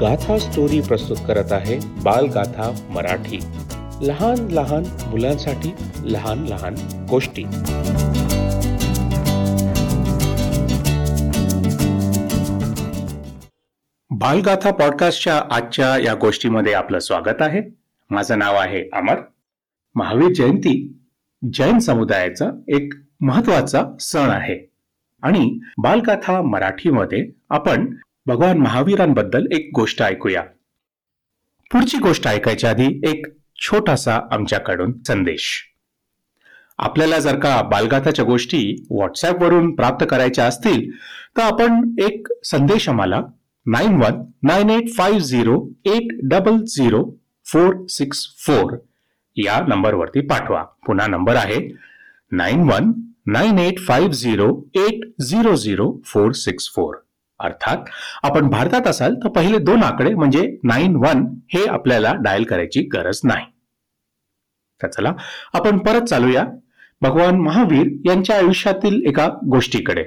गाथा स्टोरी प्रस्तुत करत आहे बालगाथा मराठी. लहान लहान मुलांसाठी लहान लहान गोष्टी. बालगाथा पॉडकास्टच्या आजच्या या गोष्टीमध्ये आपलं स्वागत आहे. माझं नाव आहे अमर. महावीर जयंती जैन समुदायाचा एक महत्त्वाचा सण आहे. आणि बालगाथा मराठीमध्ये आपण भगवान महावीरांबद्दल एक गोष्ट ऐकूया. पुढची गोष्ट ऐकायच्या आधी एक छोटासा आमच्याकडून संदेश. आपल्याला जर का बालगाथाच्या गोष्टी व्हॉट्सॲपवरून प्राप्त करायच्या असतील तर आपण एक संदेश आम्हाला nine one nine eight five zero eight double zero four six four या नंबरवरती पाठवा. पुन्हा नंबर आहे nine one nine eight five zero eight zero zero four six four. अर्थात आपण भारतात असाल तर पहिले दोन आकडे म्हणजे नाईन वन हे आपल्याला डायल करायची गरज नाही. तर चला आपण परत चालूया. भगवान महावीर यांच्या आयुष्यातील एका गोष्टीकडे.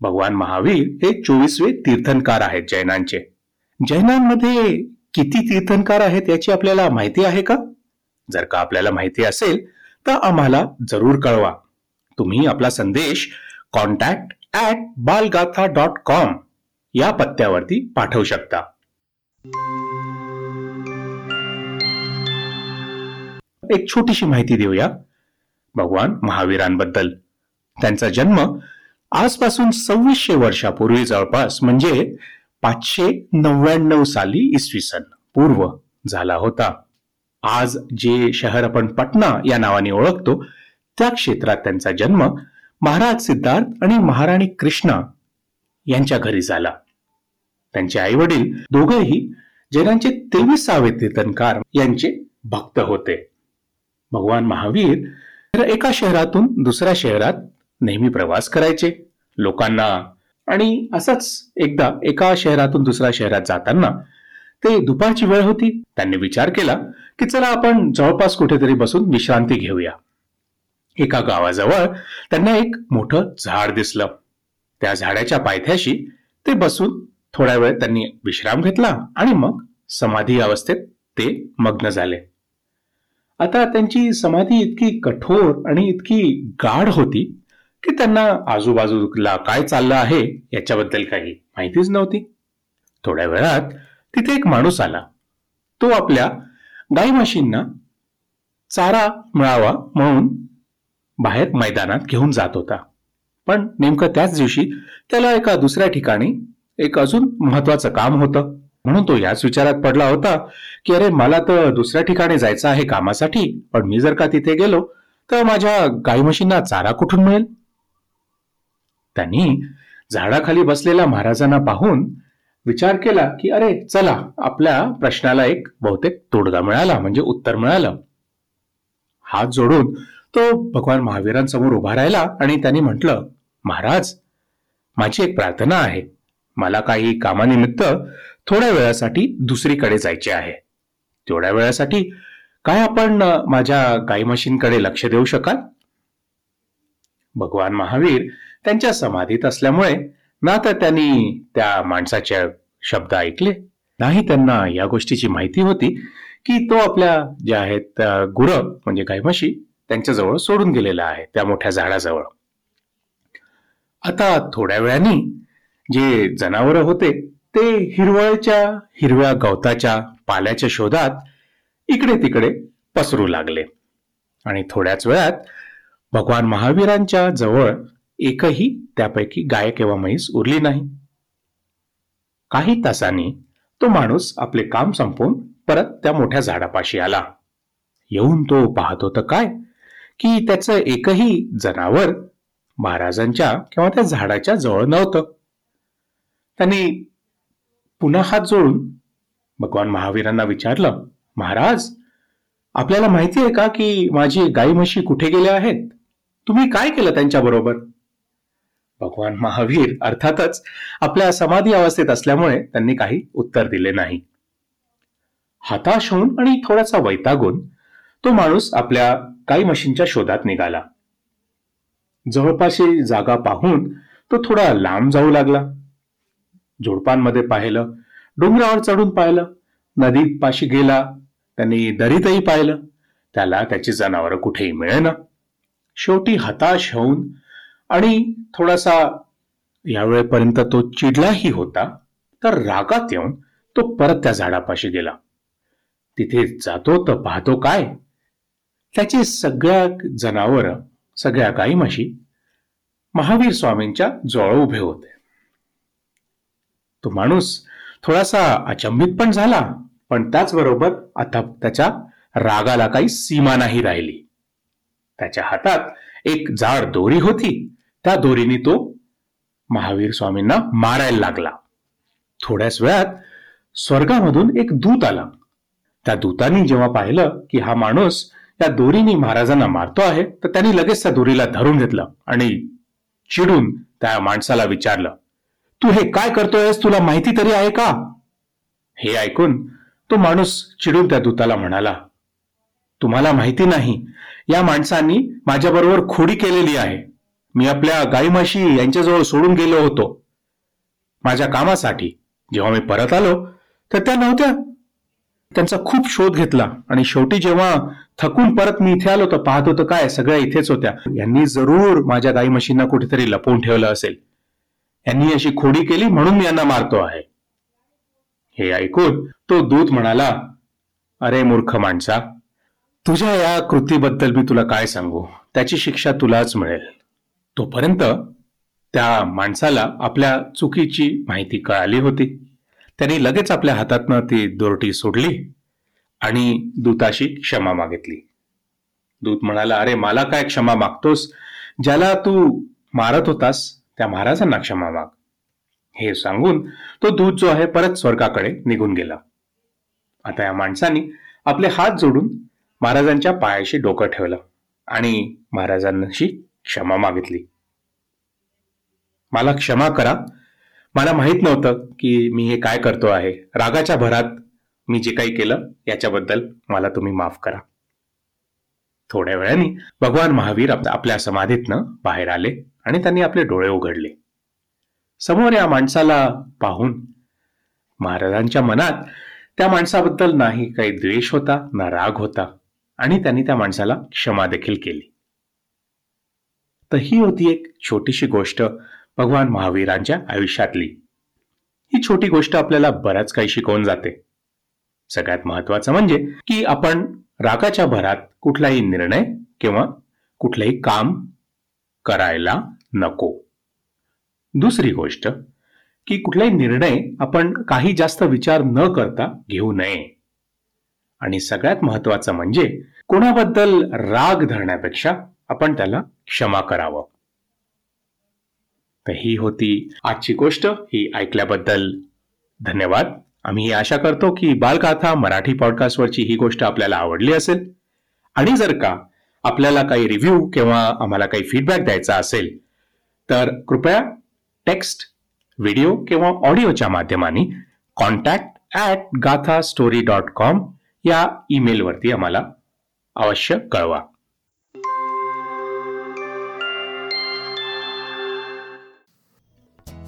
भगवान महावीर हे चोवीसवे तीर्थंकार आहेत जैनांचे. जैनांमध्ये किती तीर्थंकार आहेत याची आपल्याला माहिती आहे का? जर का आपल्याला माहिती असेल तर आम्हाला जरूर कळवा. तुम्ही आपला संदेश contact at Balgatha dot com या पत्त्यावरती पाठवू शकता. एक छोटीशी माहिती देऊया. भगवान महावीरांबद्दल. त्यांचा जन्म आजपासून सव्वीसशे वर्षापूर्वी जवळपास म्हणजे पाचशे नव्याण्णव साली इसवी सन पूर्व झाला होता. आज जे शहर आपण पटना या नावाने ओळखतो त्या क्षेत्रात त्यांचा जन्म महाराज सिद्धार्थ आणि महाराणी कृष्णा यांच्या घरी झाला. त्यांचे आई वडील दोघेही जैनांचे तेविसावे तीर्थनकार यांचे भक्त होते. भगवान महावीर एका शहरातून दुसऱ्या शहरात नेहमी प्रवास करायचे लोकांना. आणि असंच एकदा एका शहरातून दुसऱ्या शहरात जाताना ते दुपारची वेळ होती. त्यांनी विचार केला की चला आपण जवळपास कुठेतरी बसून विश्रांती घेऊया. एका गावाजवळ त्यांना एक मोठं झाड दिसलं. त्या झाडाच्या पायथ्याशी ते बसून थोड्या वेळ त्यांनी विश्राम घेतला आणि मग समाधी अवस्थेत ते मग्न झाले. आता त्यांची समाधी इतकी कठोर आणि इतकी गाढ होती की त्यांना आजूबाजूला काय चाललं आहे याच्याबद्दल काही माहितीच नव्हती. थोड्या वेळात तिथे एक माणूस आला. तो आपल्या गाई म्हशींना चारा मिळावा म्हणून बाहेर मैदानात घेऊन जात होता. पण नेमकं त्याच दिवशी त्याला एका दुसऱ्या ठिकाणी एक अजून महत्वाचं काम होतं. म्हणून तो याच विचारात पडला होता की अरे मला तर दुसऱ्या ठिकाणी जायचं आहे कामासाठी पण मी जर का तिथे गेलो तर माझ्या गाई म्हशींना चारा कुठून मिळेल? त्यांनी झाडाखाली बसलेल्या महाराजांना पाहून विचार केला की अरे चला आपल्या प्रश्नाला एक बहुतेक तोडगा मिळाला म्हणजे उत्तर मिळालं. हात जोडून तो भगवान महावीरांसमोर उभा राहिला आणि त्यांनी म्हटलं महाराज माझी एक प्रार्थना आहे. मला काही कामानिमित्त थोड्या वेळासाठी दुसरीकडे जायचे आहे. तेवढ्या वेळासाठी काय आपण माझ्या गाई म्हशींकडे लक्ष देऊ शकाल? भगवान महावीर त्यांच्या समाधीत असल्यामुळे ना तर त्यांनी त्या माणसाचे शब्द ऐकले. नाही त्यांना या गोष्टीची माहिती होती की तो आपल्या ज्या आहेत गुर म्हणजे गाय म्हशी त्यांच्याजवळ सोडून गेलेला आहे त्या मोठ्या झाडाजवळ. आता थोड्या वेळाने जे जनावर होते ते हिरवळच्या हिरव्या गवताच्या पाल्याच्या शोधात इकडे तिकडे पसरू लागले. आणि थोड्याच वेळात भगवान महावीरांच्या जवळ एकही त्यापैकी गाय किंवा म्हैस उरली नाही. काही तासांनी तो माणूस आपले काम संपवून परत त्या मोठ्या झाडापाशी आला. येऊन तो पाहत होता काय? की त्याचं एकही जनावर महाराजांच्या किंवा त्या झाडाच्या जवळ नव्हतं. त्यांनी पुन्हा हात जोडून भगवान महावीरांना विचारलं महाराज आपल्याला माहिती आहे का की माझी गाई म्हशी कुठे गेल्या आहेत? तुम्ही काय केलं त्यांच्याबरोबर? भगवान महावीर अर्थातच आपल्या समाधी अवस्थेत असल्यामुळे त्यांनी काही उत्तर दिले नाही. हताश होऊन आणि थोडासा वैतागून तो माणूस आपल्या काही मशीनच्या शोधात निघाला. जवळपासची जागा पाहून तो थोडा लांब जाऊ लागला. झुडपांमध्ये पाहिलं डोंगरावर चढून पाहिलं नदी पाशी गेला त्यांनी दरीतही पाहिलं त्याला त्याची जनावरं कुठेही मिळेना. शेवटी हताश होऊन आणि थोडासा यावेळेपर्यंत तो चिडलाही होता तर रागात येऊन तो परत त्या झाडापाशी गेला. तिथे जातो तर पाहतो काय? त्याची सगळ्या जनावर सगळ्या गाई म्हशी महावीर स्वामींच्या जवळ उभे होते. तो माणूस थोडासा अचंबित पण झाला पण त्याचबरोबर आता त्याच्या रागाला काही सीमा नाही राहिली. त्याच्या हातात एक जाड दोरी होती त्या दोरीने तो महावीर स्वामींना मारायला लागला. थोड्याच वेळात स्वर्गामधून एक दूत आला. त्या दूतानी जेव्हा पाहिलं की हा माणूस त्या दोरीने महाराजांना मारतो आहे तर त्यांनी लगेच त्या दोरीला धरून घेतलं आणि चिडून त्या माणसाला विचारलं तू हे काय करतोयस? तुला माहिती तरी आहे का? हे ऐकून तो माणूस चिडून त्या दूताला म्हणाला तुम्हाला माहिती नाही या माणसांनी माझ्याबरोबर खोडी केलेली आहे. मी आपल्या गाईमाशी यांच्याजवळ सोडून गेलो होतो. माझ्या कामासाठी जेव्हा मी परत आलो तर त्या नव्हत्या. त्यांचा खूप शोध घेतला आणि शेवटी जेव्हा थकून परत मी इथे आलो तर पाहत होतं काय सगळ्या इथेच होत्या. यांनी जरूर माझ्या गाई म्हशींना कुठेतरी लपवून ठेवलं असेल. यांनी अशी खोडी केली म्हणून मी यांना मारतो आहे. हे ऐकून तो दूत म्हणाला अरे मूर्ख माणसा तुझ्या या कृतीबद्दल मी तुला काय सांगू? त्याची शिक्षा तुलाच मिळेल. तोपर्यंत त्या माणसाला आपल्या चुकीची माहिती कळाली होती. त्याने लगेच आपल्या हातातनं ती दोरटी सोडली आणि दूताशी क्षमा मागितली. दूत म्हणाला अरे मला काय क्षमा मागतोस? ज्याला तू मारत होतास त्या महाराजांना क्षमा माग. हे सांगून तो दूत जो आहे परत स्वर्गाकडे निघून गेला. आता या माणसाने आपले हात जोडून महाराजांच्या पायाशी डोकं ठेवलं आणि महाराजांशी क्षमा मागितली. मला क्षमा करा. मला माहीत नव्हतं की मी हे काय करतो आहे. रागाच्या भरात मी जे काही केलं याच्याबद्दल मला तुम्ही माफ करा. थोड्या वेळाने भगवान महावीर आपल्या समाधीतनं बाहेर आले आणि त्यांनी आपले डोळे उघडले. समोर या माणसाला पाहून महाराजांच्या मनात त्या माणसाबद्दल नाही काही द्वेष होता ना राग होता आणि त्यांनी त्या माणसाला क्षमा देखील केली. तर ही होती एक छोटीशी गोष्ट भगवान महावीरांच्या आयुष्यातली. ही छोटी गोष्ट आपल्याला बऱ्याच काही शिकवून जाते. सगळ्यात महत्वाचं म्हणजे की आपण रागाच्या भरात कुठलाही निर्णय किंवा कुठलंही काम करायला नको. दुसरी गोष्ट की कुठलाही निर्णय आपण काही जास्त विचार न करता घेऊ नये. आणि सगळ्यात महत्वाचं म्हणजे कोणाबद्दल राग धरण्यापेक्षा आपण त्याला क्षमा करावं. तर ही होती आजची गोष्ट. ही ऐकल्याबद्दल धन्यवाद. आम्ही आशा करतो की बालगाथा मराठी पॉडकास्टवरची ही गोष्ट आपल्याला आवडली असेल. आणि जर का आपल्याला काही रिव्ह्यू किंवा आम्हाला काही फीडबॅक द्यायचा असेल तर कृपया टेक्स्ट व्हिडिओ किंवा ऑडिओच्या माध्यमाने contact at Gatha story dot com या ईमेलवरती आम्हाला अवश्य कळवा.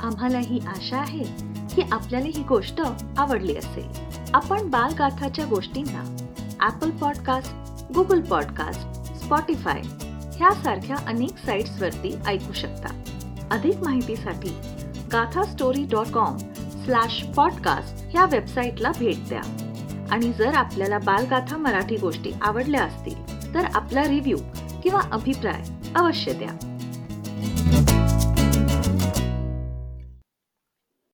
आम्हाला ही आशा आहे की आपल्याला ही गोष्ट आवडली असेल. आपण बालगाथाच्या गोष्टींना Apple podcast Google podcast Spotify ह्यासारख्या अनेक साईट्सवरती ऐकू शकता. अधिक माहितीसाठी Gatha story dot com slash podcast ह्या वेबसाईटला भेट द्या. आणि जर आपल्याला बालगाथा मराठी गोष्टी आवडल्या असतील तर आपला रिव्ह्यू किंवा अभिप्राय अवश्य द्या.